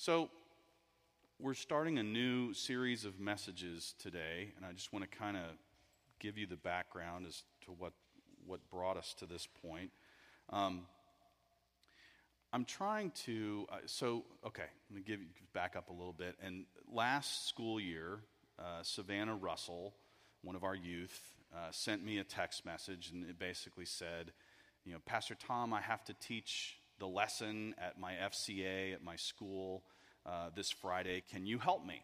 So, we're starting a new series of messages today, and I just want to kind of give you the background as to what, what brought us to this point. Um, I'm trying to, uh, so, okay, let me give you back up a little bit. And last school year, uh, Savannah Russell, one of our youth, uh, sent me a text message, and it basically said, You know, Pastor Tom, I have to teach the lesson at my FCA at my school uh, this Friday. Can you help me?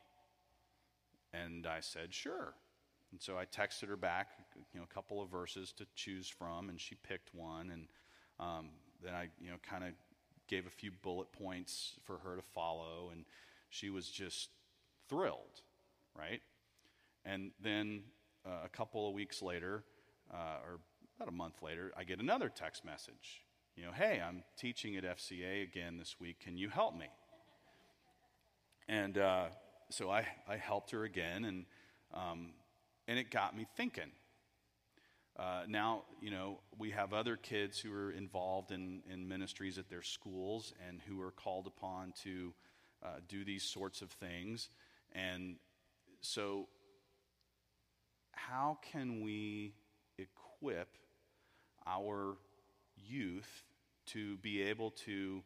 And I said, Sure. And so I texted her back, you know, a couple of verses to choose from, and she picked one. And um, then I, you know, kind of gave a few bullet points for her to follow, and she was just thrilled, right? And then uh, a couple of weeks later, uh, or about a month later, I get another text message. You know, hey, I'm teaching at FCA again this week. Can you help me? And uh, so I, I helped her again, and, um, and it got me thinking. Uh, now, you know, we have other kids who are involved in, in ministries at their schools and who are called upon to uh, do these sorts of things. And so, how can we equip our youth to be able to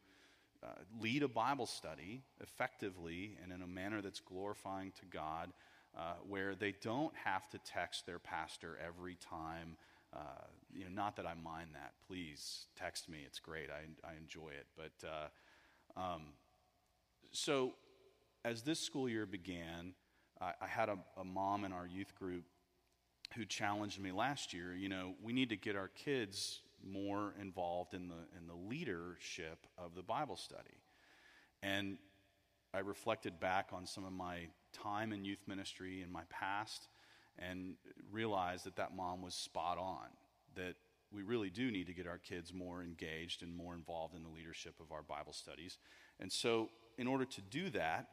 uh, lead a Bible study effectively and in a manner that's glorifying to God, uh, where they don't have to text their pastor every time. Uh, you know, not that I mind that. Please text me; it's great. I, I enjoy it. But uh, um, so, as this school year began, I, I had a, a mom in our youth group who challenged me last year. You know, we need to get our kids more involved in the, in the leadership of the Bible study. And I reflected back on some of my time in youth ministry in my past and realized that that mom was spot on, that we really do need to get our kids more engaged and more involved in the leadership of our Bible studies. And so, in order to do that,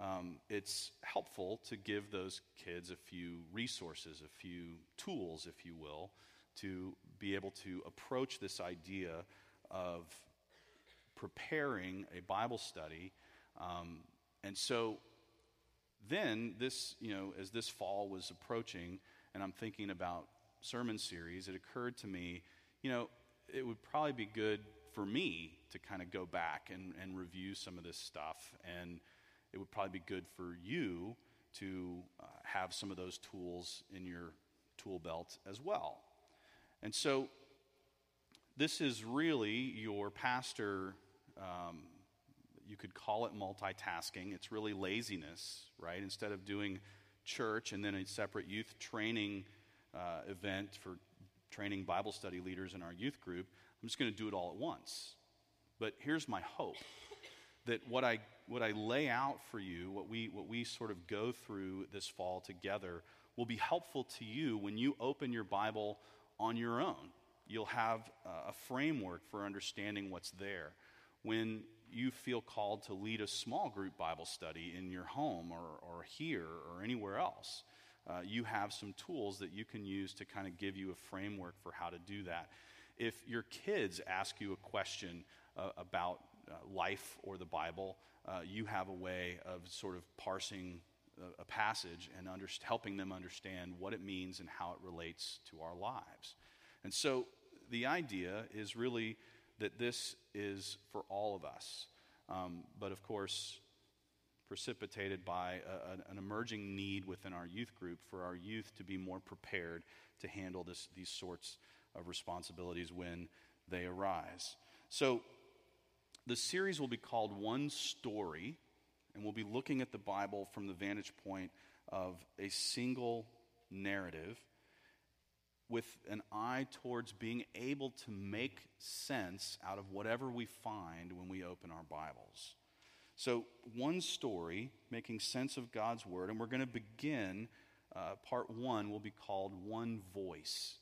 um, it's helpful to give those kids a few resources, a few tools, if you will, to be able to approach this idea of preparing a Bible study. Um, and so then, this, you know, as this fall was approaching, and I'm thinking about sermon series, it occurred to me, you know, it would probably be good for me to kind of go back and, and review some of this stuff. And it would probably be good for you to uh, have some of those tools in your tool belt as well. And so, this is really your pastor. Um, you could call it multitasking. It's really laziness, right? Instead of doing church and then a separate youth training uh, event for training Bible study leaders in our youth group, I'm just going to do it all at once. But here's my hope that what I, what I lay out for you, what we, what we sort of go through this fall together, will be helpful to you when you open your Bible on your own. You'll have a framework for understanding what's there. When you feel called to lead a small group Bible study in your home or, or here or anywhere else, uh, you have some tools that you can use to kind of give you a framework for how to do that. If your kids ask you a question uh, about uh, life or the Bible, uh, you have a way of sort of parsing a, passage and under, helping them understand what it means and how it relates to our lives. And so the idea is really that this is for all of us. Um, but of course, precipitated by a, an emerging need within our youth group for our youth to be more prepared to handle this, these sorts of responsibilities when they arise. So, the series will be called One Story and we'll be looking at the Bible from the vantage point of a single narrative with an eye towards being able to make sense out of whatever we find when we open our Bibles. So, one story, making sense of God's Word, and we're going to begin. Uh, part one will be called One Voice.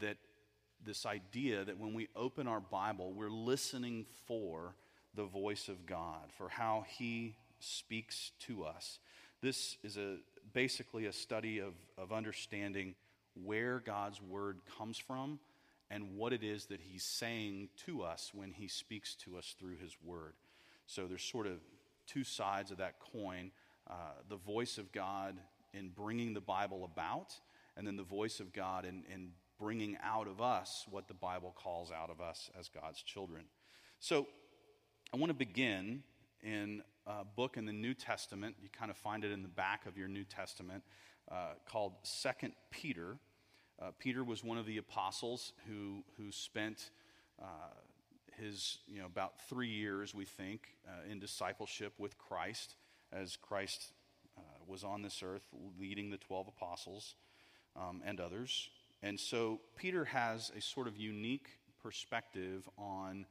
That this idea that when we open our Bible, we're listening for the voice of God, for how He speaks to us. This is a, basically a study of, of understanding where God's word comes from and what it is that he's saying to us when he speaks to us through his word. So there's sort of two sides of that coin uh, the voice of God in bringing the Bible about, and then the voice of God in, in bringing out of us what the Bible calls out of us as God's children. So I want to begin in a book in the New Testament. You kind of find it in the back of your New Testament uh, called Second Peter. Uh, Peter was one of the apostles who, who spent uh, his, you know, about three years, we think, uh, in discipleship with Christ as Christ uh, was on this earth leading the 12 apostles um, and others. And so Peter has a sort of unique perspective on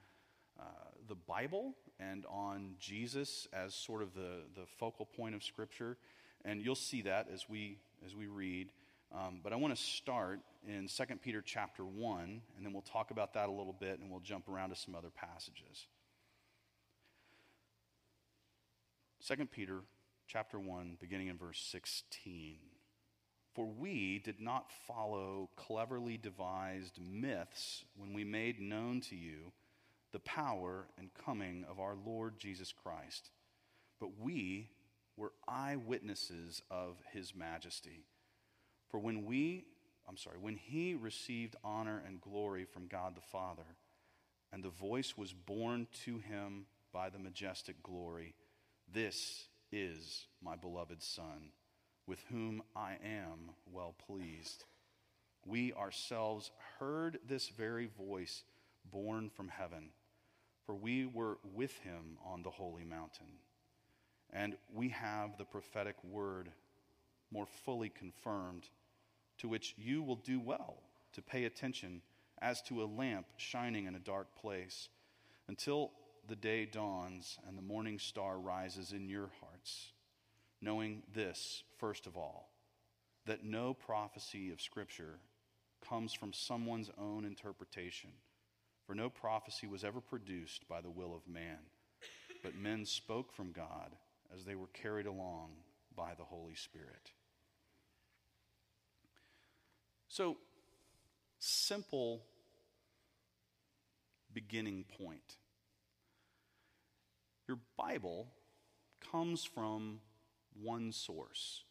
uh, the Bible and on Jesus as sort of the, the focal point of Scripture. And you'll see that as we, as we read. Um, but I want to start in 2 Peter chapter 1, and then we'll talk about that a little bit, and we'll jump around to some other passages. 2 Peter chapter 1, beginning in verse 16. For we did not follow cleverly devised myths when we made known to you the power and coming of our Lord Jesus Christ, but we were eyewitnesses of his majesty. For when we, I'm sorry, when he received honor and glory from God the Father, and the voice was borne to him by the majestic glory, This is my beloved Son, with whom I am well pleased. We ourselves heard this very voice borne from heaven, for we were with him on the holy mountain. And we have the prophetic word more fully confirmed, to which you will do well to pay attention as to a lamp shining in a dark place, until the day dawns and the morning star rises in your hearts, knowing this, first of all, that no prophecy of Scripture comes from someone's own interpretation. For no prophecy was ever produced by the will of man, but men spoke from God as they were carried along by the Holy Spirit. So, simple beginning point. Your Bible comes from one source.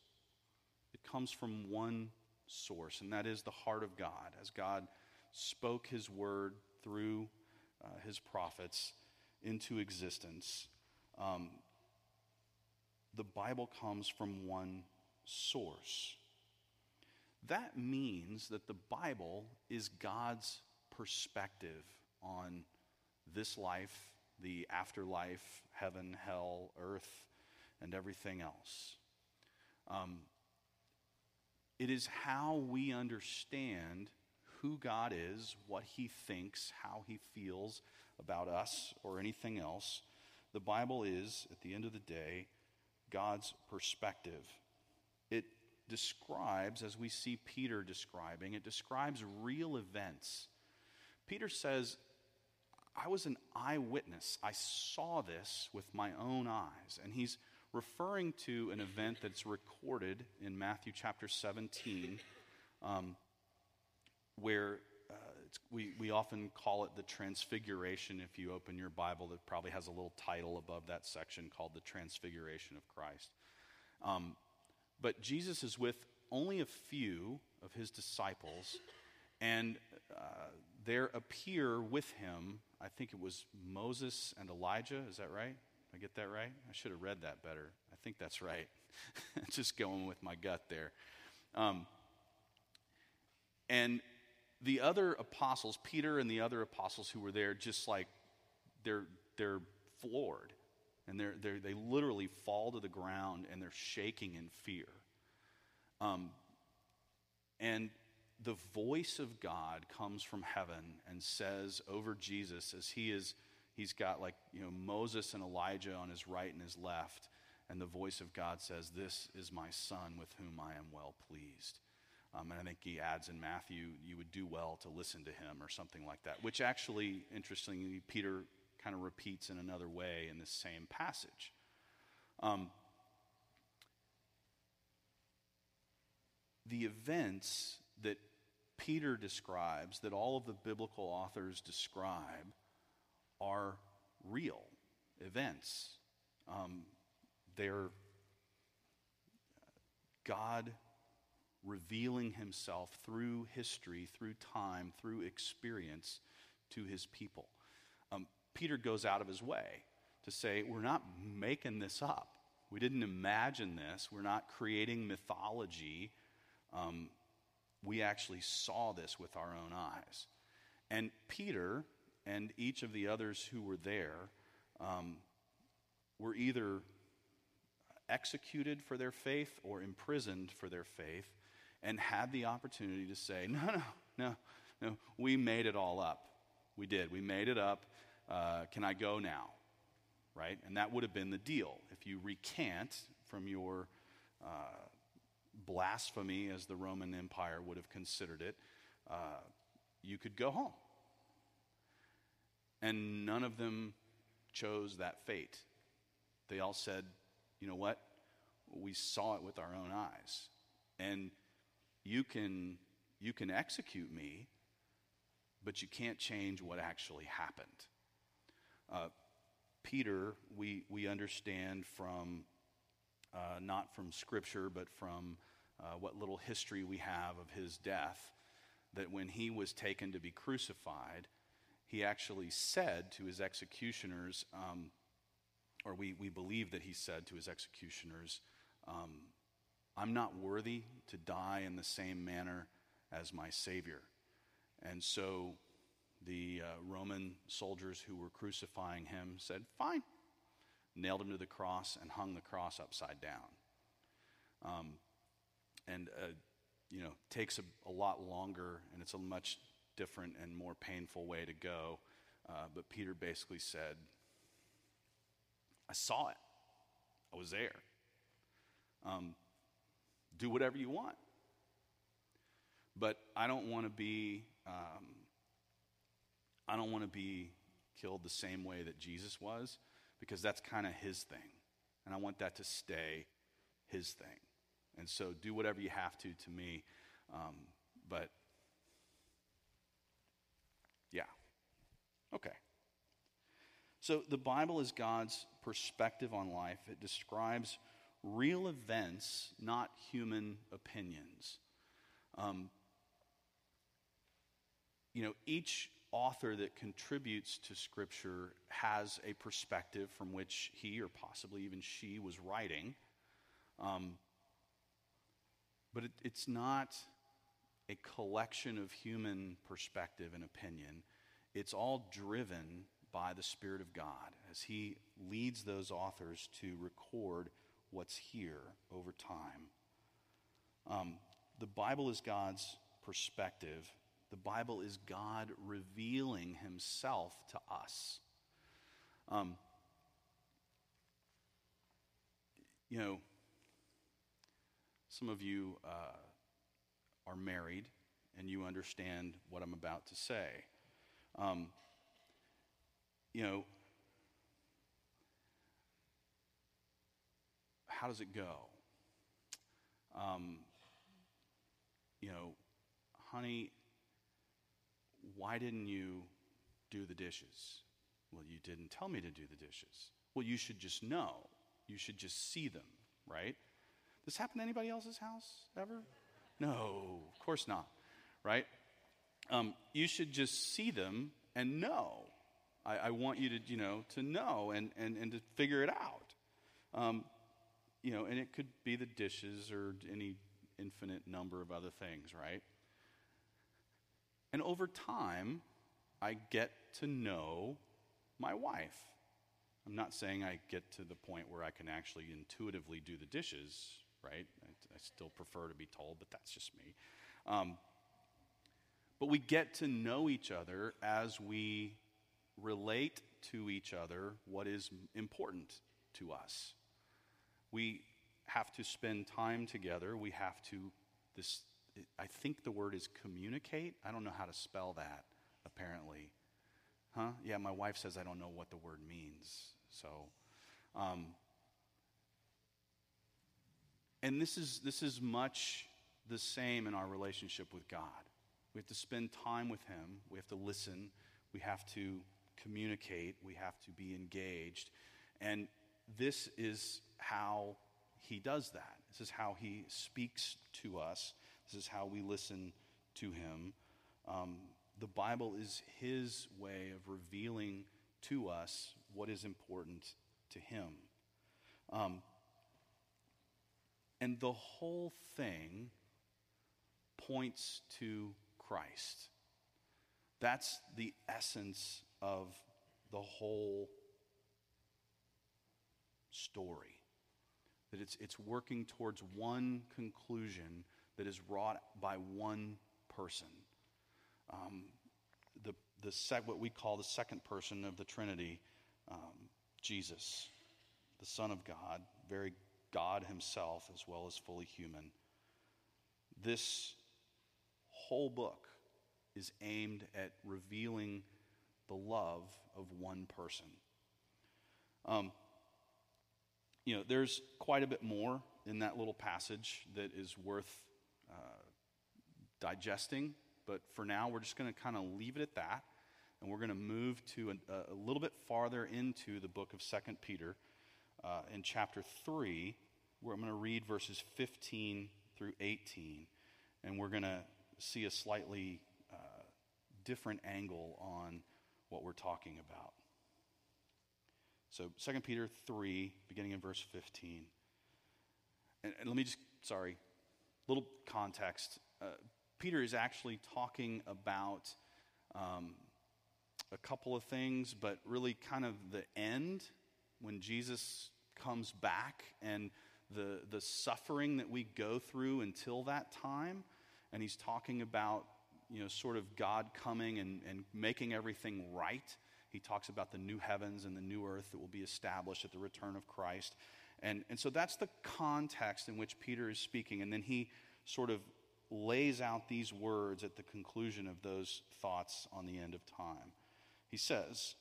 It comes from one source, and that is the heart of God. As God spoke his word through uh, his prophets into existence, um, the Bible comes from one source. That means that the Bible is God's perspective on this life, the afterlife, heaven, hell, earth, and everything else. Um, it is how we understand who God is, what He thinks, how He feels about us or anything else. The Bible is, at the end of the day, God's perspective. It describes, as we see Peter describing, it describes real events. Peter says, I was an eyewitness. I saw this with my own eyes. And he's referring to an event that's recorded in Matthew chapter 17, um, where uh, we, we often call it the Transfiguration. If you open your Bible, it probably has a little title above that section called the Transfiguration of Christ. Um, but Jesus is with only a few of his disciples, and uh, there appear with him, I think it was Moses and Elijah. Is that right? I get that right? I should have read that better. I think that's right. Just going with my gut there. Um, and the other apostles, Peter and the other apostles who were there, just like they're, they're floored. And they're, they're, they literally fall to the ground and they're shaking in fear. Um, and the voice of God comes from heaven and says over Jesus as he is he's got like you know Moses and Elijah on his right and his left and the voice of God says this is my son with whom I am well pleased um, and I think he adds in Matthew you would do well to listen to him or something like that which actually interestingly Peter kind of repeats in another way in this same passage um, the events that Peter describes, that all of the biblical authors describe, are real events. Um, they're God revealing himself through history, through time, through experience to his people. Um, Peter goes out of his way to say, We're not making this up. We didn't imagine this. We're not creating mythology. Um, we actually saw this with our own eyes. And Peter and each of the others who were there um, were either executed for their faith or imprisoned for their faith and had the opportunity to say, no, no, no, no, we made it all up. We did. We made it up. Uh, can I go now? Right? And that would have been the deal. If you recant from your uh, blasphemy, as the Roman Empire would have considered it, uh, you could go home. And none of them chose that fate. They all said, you know what? We saw it with our own eyes. And you can, you can execute me, but you can't change what actually happened. Uh, Peter, we, we understand from, uh, not from Scripture, but from uh, what little history we have of his death, that when he was taken to be crucified, he actually said to his executioners, um, or we, we believe that he said to his executioners, um, I'm not worthy to die in the same manner as my Savior. And so the uh, Roman soldiers who were crucifying him said, Fine. Nailed him to the cross and hung the cross upside down. Um, and, uh, you know, takes a, a, lot longer and it's a much different and more painful way to go. Uh, but Peter basically said, I saw it, I was there. Um, do whatever you want. But I don't want to be, um, I don't want to be killed the same way that Jesus was because that's kind of his thing. And I want that to stay his thing. And so do whatever you have to to me. Um, but yeah. Okay. So the Bible is God's perspective on life. It describes real events, not human opinions. Um, you know, each author that contributes to Scripture has a perspective from which he or possibly even she was writing. Um, but it, it's not a collection of human perspective and opinion. It's all driven by the Spirit of God as He leads those authors to record what's here over time. Um, the Bible is God's perspective. The Bible is God revealing himself to us. Um, you know, some of you uh, are married and you understand what I'm about to say. Um, you know, how does it go? Um, you know, honey, why didn't you do the dishes? Well, you didn't tell me to do the dishes. Well, you should just know. You should just see them, right? This happen to anybody else's house ever? No, of course not, right? Um, you should just see them and know. I, I, want you to, you know, to know and, and, and to figure it out. Um, you know, and it could be the dishes or any infinite number of other things, right? And over time, I get to know my wife. I'm not saying I get to the point where I can actually intuitively do the dishes, right? I, I still prefer to be told, but that's just me. Um, but we get to know each other as we relate to each other what is important to us. We have to spend time together. We have to, this, I think the word is communicate. I don't know how to spell that, apparently. Huh? Yeah, my wife says I don't know what the word means. So, um, and this is, this is much the same in our relationship with God. We have to spend time with Him, we have to listen, we have to communicate, we have to be engaged. And this is how he does that. This is how he speaks to us. This is how we listen to him. Um, the Bible is his way of revealing to us what is important to him. Um, and the whole thing points to Christ. That's the essence of the whole story. That it's, it's working towards one conclusion that is wrought by one person. Um, the, the sec, what we call the second person of the Trinity, um, Jesus, the Son of God, very God Himself as well as fully human. This whole book is aimed at revealing the love of one person. Um, you know, there's quite a bit more in that little passage that is worth uh, digesting, but for now, we're just going to kind of leave it at that, and we're going to move to a, a, little bit farther into the book of Second Peter uh, in chapter 3, where I'm going to read verses 15 through 18, and we're going to see a slightly uh, different angle on what we're talking about. So 2 Peter 3, beginning in verse 15. And, and let me just, sorry, little context. Uh, Peter is actually talking about um, a couple of things, but really kind of the end when Jesus comes back and the, the suffering that we go through until that time. And he's talking about you know, sort of God coming and, and making everything right. He talks about the new heavens and the new earth that will be established at the return of Christ. And, and so that's the context in which Peter is speaking. And then he sort of lays out these words at the conclusion of those thoughts on the end of time. He says,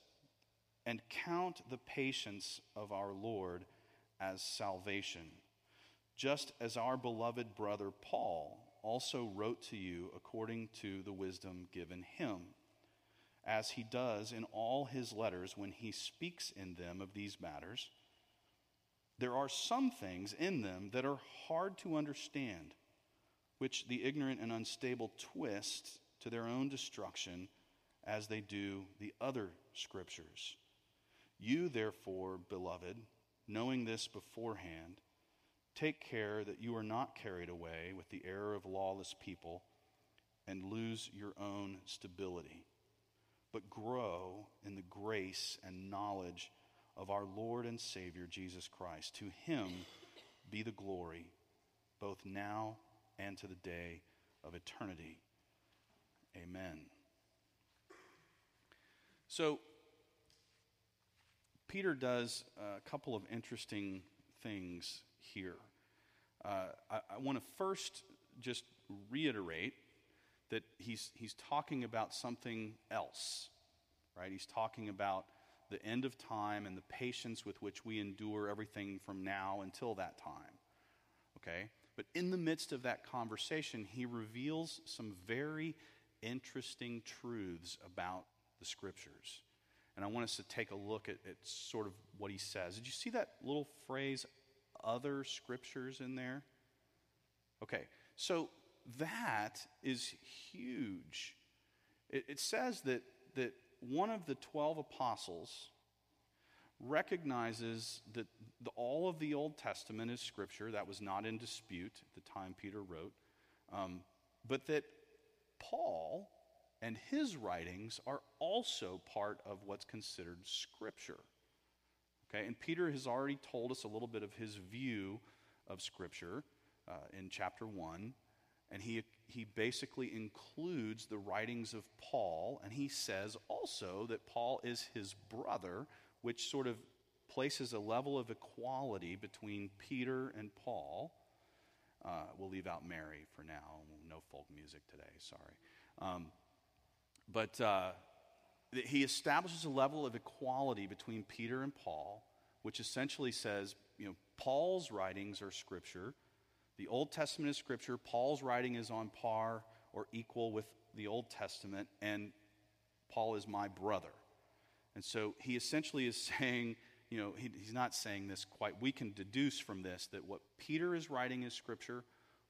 And count the patience of our Lord as salvation, just as our beloved brother Paul also wrote to you according to the wisdom given him, as he does in all his letters when he speaks in them of these matters. There are some things in them that are hard to understand, which the ignorant and unstable twist to their own destruction as they do the other scriptures. You, therefore, beloved, knowing this beforehand, Take care that you are not carried away with the error of lawless people and lose your own stability, but grow in the grace and knowledge of our Lord and Savior Jesus Christ. To him be the glory, both now and to the day of eternity. Amen. So, Peter does a couple of interesting things here. Uh, I, I want to first just reiterate that he's, he's talking about something else, right? He's talking about the end of time and the patience with which we endure everything from now until that time, okay? But in the midst of that conversation, he reveals some very interesting truths about the scriptures. And I want us to take a look at, at sort of what he says. Did you see that little phrase, other scriptures in there? Okay, so that is huge. It, it says that, that one of the 12 apostles recognizes that the, all of the Old Testament is scripture. That was not in dispute at the time Peter wrote. Um, but that Paul and his writings are also part of what's considered scripture. Okay, and Peter has already told us a little bit of his view of Scripture uh, in chapter 1. And he, he basically includes the writings of Paul, and he says also that Paul is his brother, which sort of places a level of equality between Peter and Paul. Uh, we'll leave out Mary for now. No folk music today, sorry. Um, but uh, he establishes a level of equality between Peter and Paul, which essentially says, you know, Paul's writings are scripture. The Old Testament is scripture. Paul's writing is on par or equal with the Old Testament, and Paul is my brother. And so he essentially is saying, you know, he, he's not saying this quite. We can deduce from this that what Peter is writing is Scripture,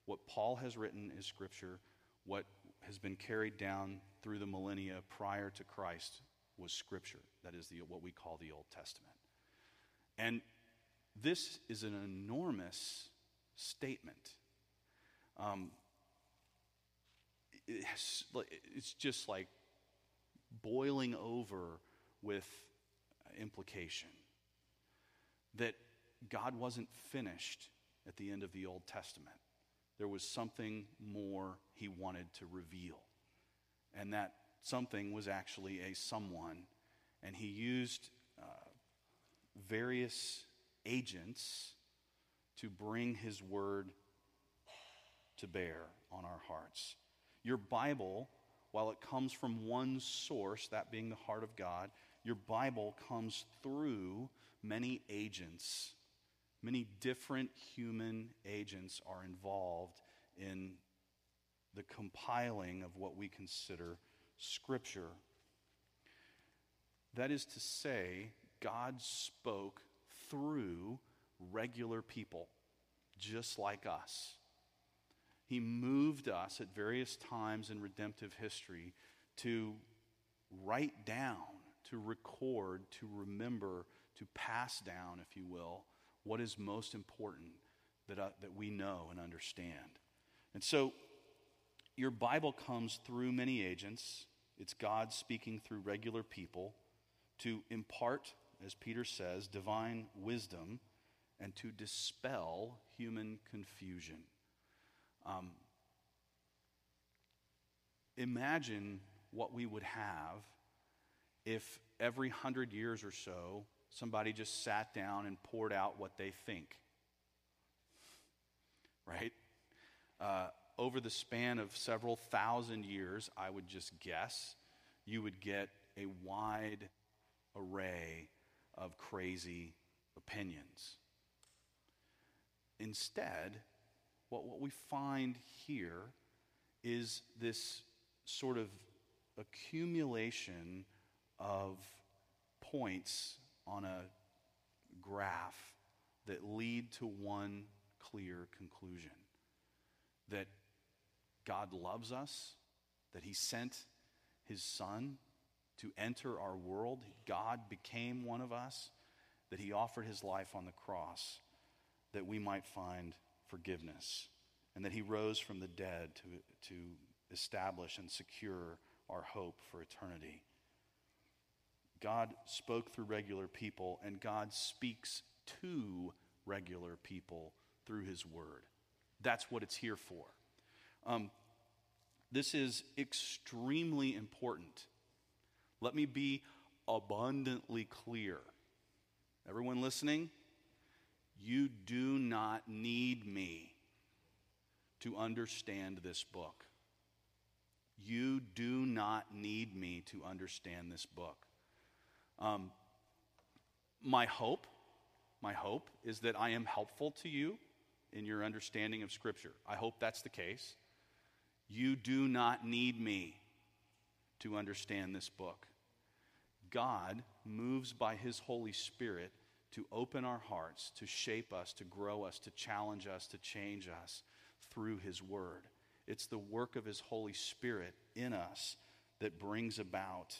what Paul has written is Scripture, what has been carried down through the millennia prior to Christ was Scripture. That is the, what we call the Old Testament. And this is an enormous statement. Um, it's, just like boiling over with implication that God wasn't finished at the end of the Old Testament. There was something more he wanted to reveal. And that something was actually a someone. And he used uh, various agents to bring his word to bear on our hearts. Your Bible, while it comes from one source, that being the heart of God, your Bible comes through many agents. Many different human agents are involved in the compiling of what we consider Scripture. That is to say, God spoke through regular people, just like us. He moved us at various times in redemptive history to write down, to record, to remember, to pass down, if you will, what is most important that, uh, that we know and understand. And so, your Bible comes through many agents. It's God speaking through regular people to impart, as Peter says, divine wisdom and to dispel human confusion. Um, imagine what we would have if every hundred years or so somebody just sat down and poured out what they think. Right? Uh, over the span of several thousand years, I would just guess, you would get a wide array of crazy opinions. Instead, what, what we find here is this sort of accumulation of points on a graph that lead to one clear conclusion that God loves us, that He sent His Son to enter our world. God became one of us, that He offered His life on the cross that we might find forgiveness, and that He rose from the dead to, to establish and secure our hope for eternity. God spoke through regular people, and God speaks to regular people through His Word. That's what it's here for. Um, this is extremely important. Let me be abundantly clear. Everyone listening, you do not need me to understand this book. You do not need me to understand this book. Um, my hope, my hope is that I am helpful to you in your understanding of Scripture. I hope that's the case. You do not need me to understand this book. God moves by His Holy Spirit to open our hearts, to shape us, to grow us, to challenge us, to change us through His Word. It's the work of His Holy Spirit in us that brings about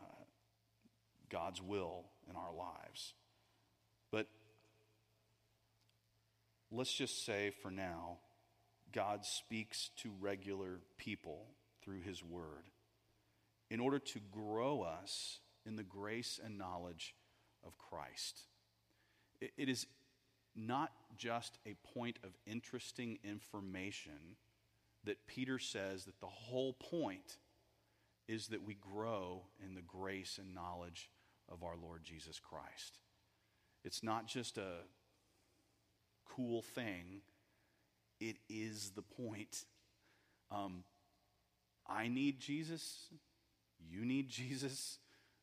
uh, God's will in our lives. But let's just say for now, God speaks to regular people through His Word in order to grow us in the grace and knowledge of Christ. It, is not just a point of interesting information that Peter says that the whole point is that we grow in the grace and knowledge of our Lord Jesus Christ. It's not just a cool thing, it is the point. Um, I need Jesus. You need Jesus.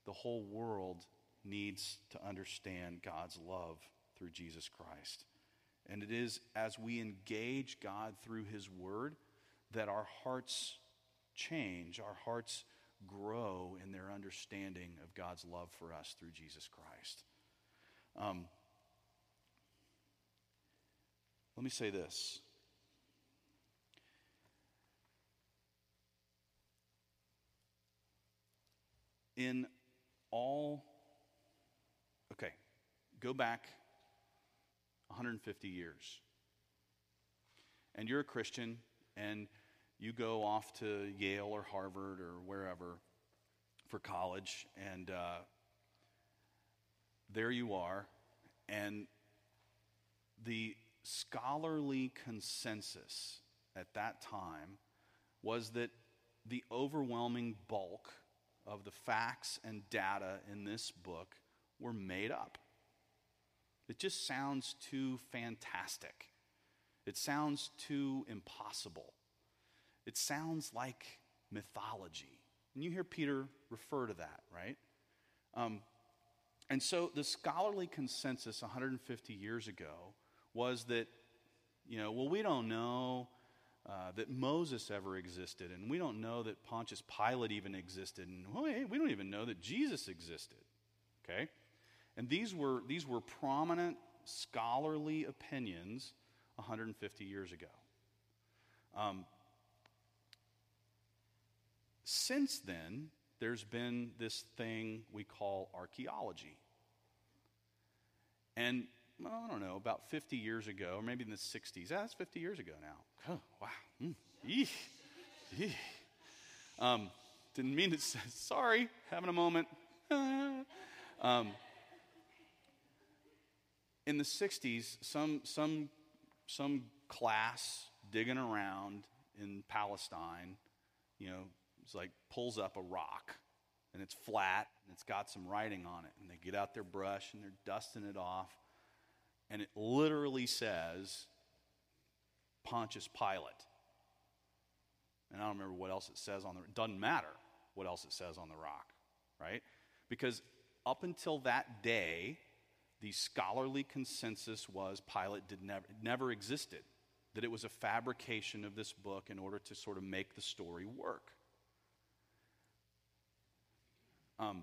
The whole world needs to understand God's love through Jesus Christ. And it is as we engage God through His Word that our hearts change, our hearts grow in their understanding of God's love for us through Jesus Christ. Um, let me say this. In all, go back 150 years. And you're a Christian, and you go off to Yale or Harvard or wherever for college, and uh, there you are, and the scholarly consensus at that time was that the overwhelming bulk of the facts and data in this book were made up. It just sounds too fantastic. It sounds too impossible. It sounds like mythology. And you hear Peter refer to that, right? Um, and so the scholarly consensus 150 years ago was that, you know, well, we don't know uh, that Moses ever existed, and we don't know that Pontius Pilate even existed, and we don't even know that Jesus existed. Okay? And these were, these were prominent scholarly opinions 150 years ago. Um, since then, there's been this thing we call archaeology. And well, I don't know, about 50 years ago, or maybe in the 60s. Ah, that's 50 years ago now. Oh, wow. Mm. Eesh. Eesh. Um, didn't mean to say, sorry, having a moment. um, in the 60s, some, some, some class digging around in Palestine, you know, it's like pulls up a rock and it's flat and it's got some writing on it. And they get out their brush and they're dusting it off. And it literally says Pontius Pilate. And I don't remember what else it says on the it doesn't matter what else it says on the rock, right? Because up until that day, the scholarly consensus was Pilate did never, never existed, that it was a fabrication of this book in order to sort of make the story work. Um,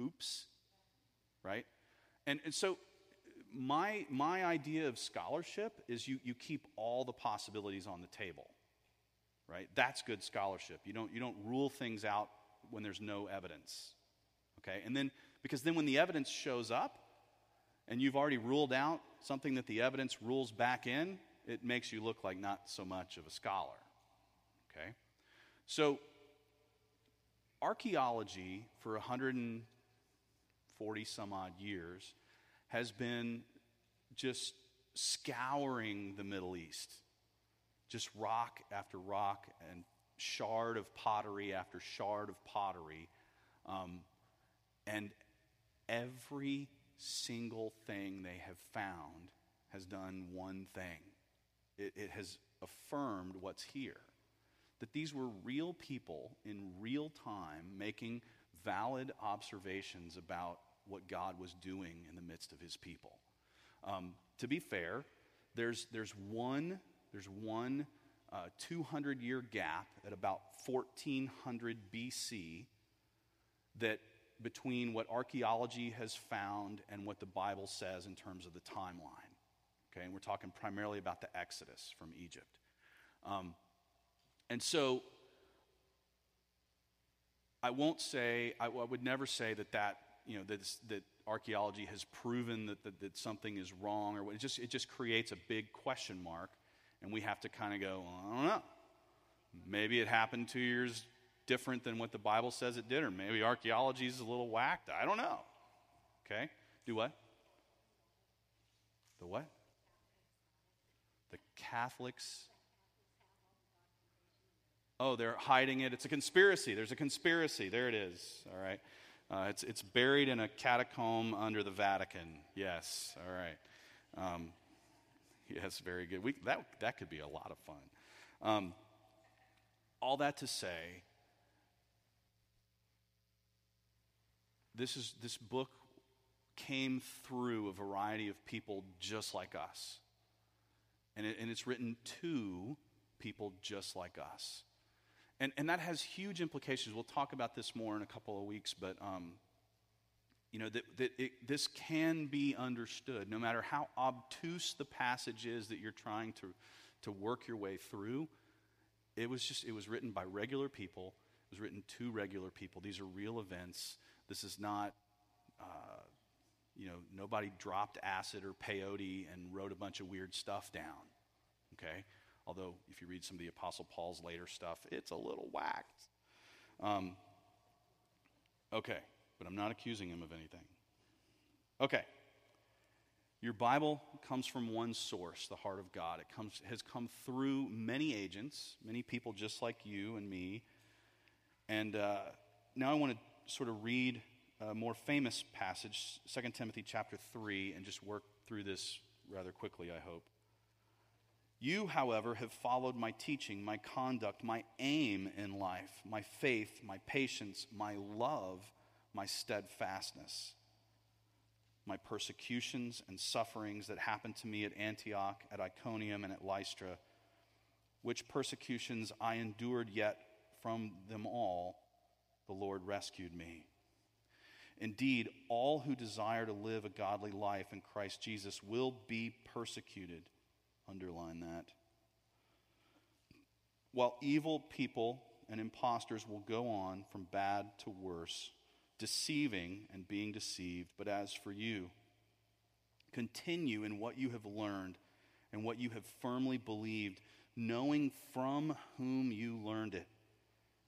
oops, right? And, and so my, my idea of scholarship is you, you keep all the possibilities on the table, right? That's good scholarship. You don't, you don't rule things out when there's no evidence, okay? And then, because then when the evidence shows up and you've already ruled out something that the evidence rules back in, it makes you look like not so much of a scholar, okay? So archaeology for 140 some odd years has been just scouring the Middle East, just rock after rock and shard of pottery after shard of pottery. Um, and every single thing they have found has done one thing it, it has affirmed what's here that these were real people in real time making valid observations about what God was doing in the midst of his people. Um, to be fair, there's, there's one, there's one uh, 200 year gap at about 1400 BC that between what archaeology has found and what the Bible says in terms of the timeline. Okay, and we're talking primarily about the Exodus from Egypt. Um, and so I won't say, I, I would never say that that, you know, that, that archaeology has proven that, that, that, something is wrong or. It just, it just creates a big question mark. And we have to kind of go, well, I don't know. Maybe it happened two years different than what the Bible says it did, or maybe archaeology is a little whacked. I don't know. Okay? Do what? The what? The Catholics Oh, they're hiding it. It's a conspiracy. There's a conspiracy. There it is. All right. Uh, it's, it's buried in a catacomb under the Vatican. Yes. All right. Um, yes, very good. We, that, that could be a lot of fun. Um, all that to say, this, is, this book came through a variety of people just like us. And, it, and it's written to people just like us. And, and that has huge implications. We'll talk about this more in a couple of weeks, but um, you know, that, that it, this can be understood, no matter how obtuse the passage is that you're trying to, to work your way through. It was just, it was written by regular people. It was written to regular people. These are real events. This is not, uh, you know, nobody dropped acid or peyote and wrote a bunch of weird stuff down. Okay? Although, if you read some of the Apostle Paul's later stuff, it's a little whacked. Um, okay but I'm not accusing him of anything. Okay. Your Bible comes from one source, the heart of God. It comes, has come through many agents, many people just like you and me. And uh, now I want to sort of read a more famous passage, 2 Timothy chapter 3, and just work through this rather quickly, I hope. You, however, have followed my teaching, my conduct, my aim in life, my faith, my patience, my love my steadfastness, my persecutions and sufferings that happened to me at Antioch, at Iconium, and at Lystra, which persecutions I endured, yet from them all the Lord rescued me. Indeed, all who desire to live a godly life in Christ Jesus will be persecuted. Underline that. While evil people and impostors will go on from bad to worse deceiving and being deceived. But as for you, continue in what you have learned and what you have firmly believed, knowing from whom you learned it,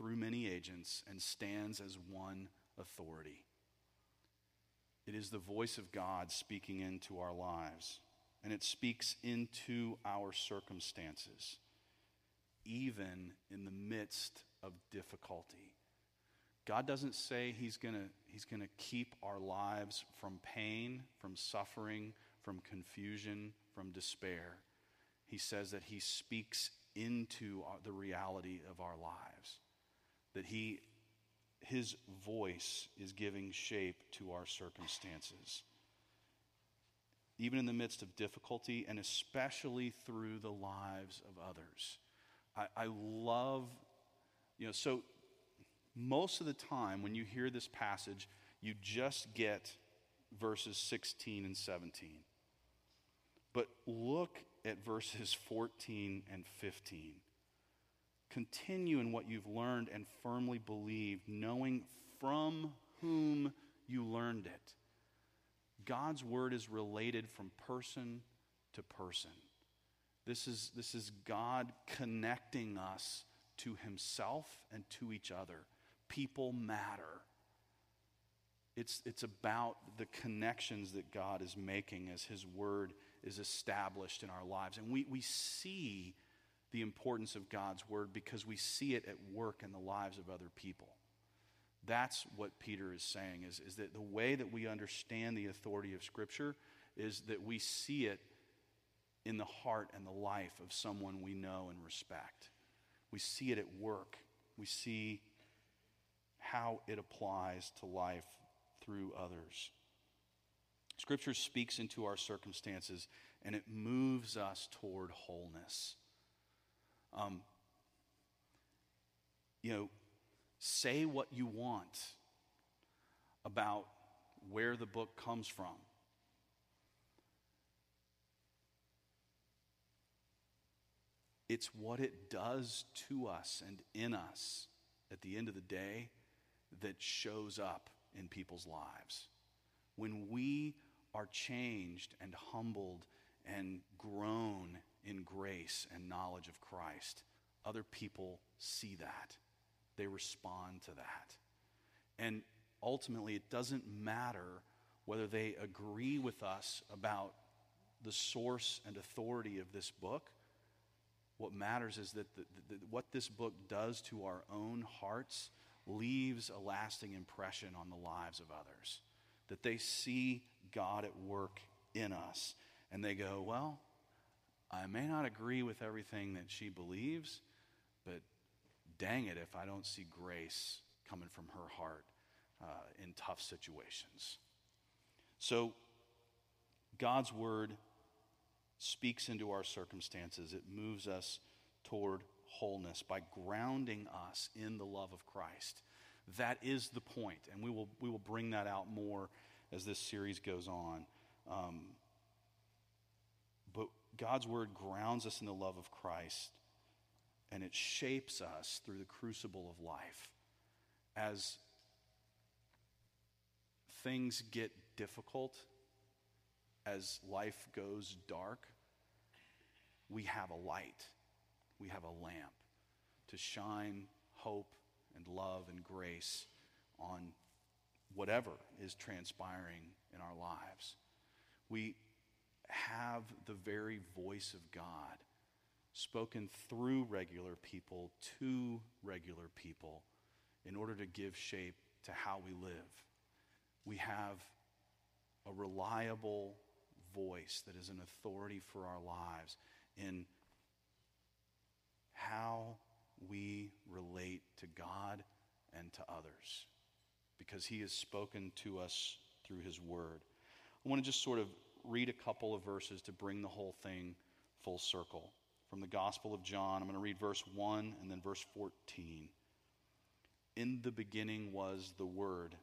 through many agents and stands as one authority. It is the voice of God speaking into our lives, and it speaks into our circumstances, even in the midst of difficulty. God doesn't say He's going he's going to keep our lives from pain, from suffering, from confusion, from despair. He says that He speaks into uh, the reality of our lives, that He his voice is giving shape to our circumstances. Even in the midst of difficulty, and especially through the lives of others. I, I love, you know, so most of the time when you hear this passage, you just get verses 16 and 17. But look at verses 14 and 15. Continue in what you've learned and firmly believe, knowing from whom you learned it. God's word is related from person to person. This is, this is God connecting us to himself and to each other people matter. It's, it's about the connections that God is making as His Word is established in our lives. And we, we see the importance of God's Word because we see it at work in the lives of other people. That's what Peter is saying, is, is that the way that we understand the authority of Scripture is that we see it in the heart and the life of someone we know and respect. We see it at work. We see how it applies to life through others. Scripture speaks into our circumstances and it moves us toward wholeness. Um, you know, say what you want about where the book comes from. It's what it does to us and in us at the end of the day that shows up in people's lives. When we are changed and humbled and grown in grace and knowledge of Christ, other people see that. They respond to that. And ultimately, it doesn't matter whether they agree with us about the source and authority of this book. What matters is that the, the, what this book does to our own hearts leaves a lasting impression on the lives of others. That they see God at work in us. And they go, Well, I may not agree with everything that she believes, but dang it if I don't see grace coming from her heart uh, in tough situations. So, God's word speaks into our circumstances, it moves us toward wholeness by grounding us in the love of Christ. That is the point, and we will, we will bring that out more as this series goes on. Um, God's word grounds us in the love of Christ, and it shapes us through the crucible of life. As things get difficult, as life goes dark, we have a light, we have a lamp to shine hope and love and grace on whatever is transpiring in our lives. We have the very voice of God spoken through regular people to regular people in order to give shape to how we live. We have a reliable voice that is an authority for our lives in how we relate to God and to others because he has spoken to us through his word. I want to just sort of read a couple of verses to bring the whole thing full circle. From the Gospel of John, I'm going to read verse 1 and then verse 14. In the beginning was the Word,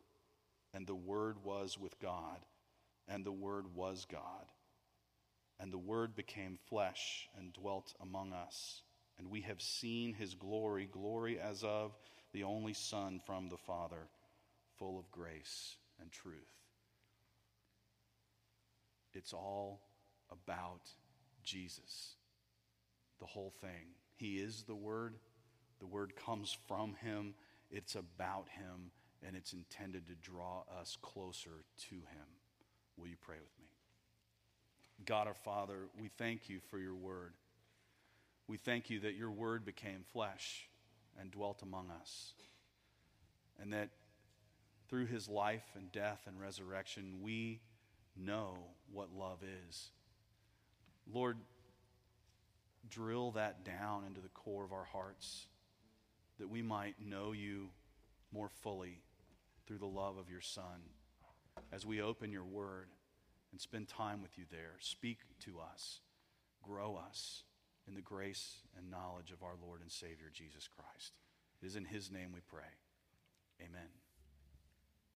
and the Word was with God, and the Word was God. And the Word became flesh and dwelt among us, and we have seen his glory, glory as of the only Son from the Father, full of grace and truth. It's all about Jesus, the whole thing. He is the Word, the Word comes from Him, it's about Him, and it's intended to draw us closer to Him. Will you pray with me? God our Father, we thank you for your Word. We thank you that your Word became flesh and dwelt among us, and that through his life and death and resurrection, we know what love is. Lord, drill that down into the core of our hearts that we might know you more fully through the love of your Son as we open your word and spend time with you there. Speak to us, grow us in the grace and knowledge of our Lord and Savior Jesus Christ. It is in his name we pray. Amen.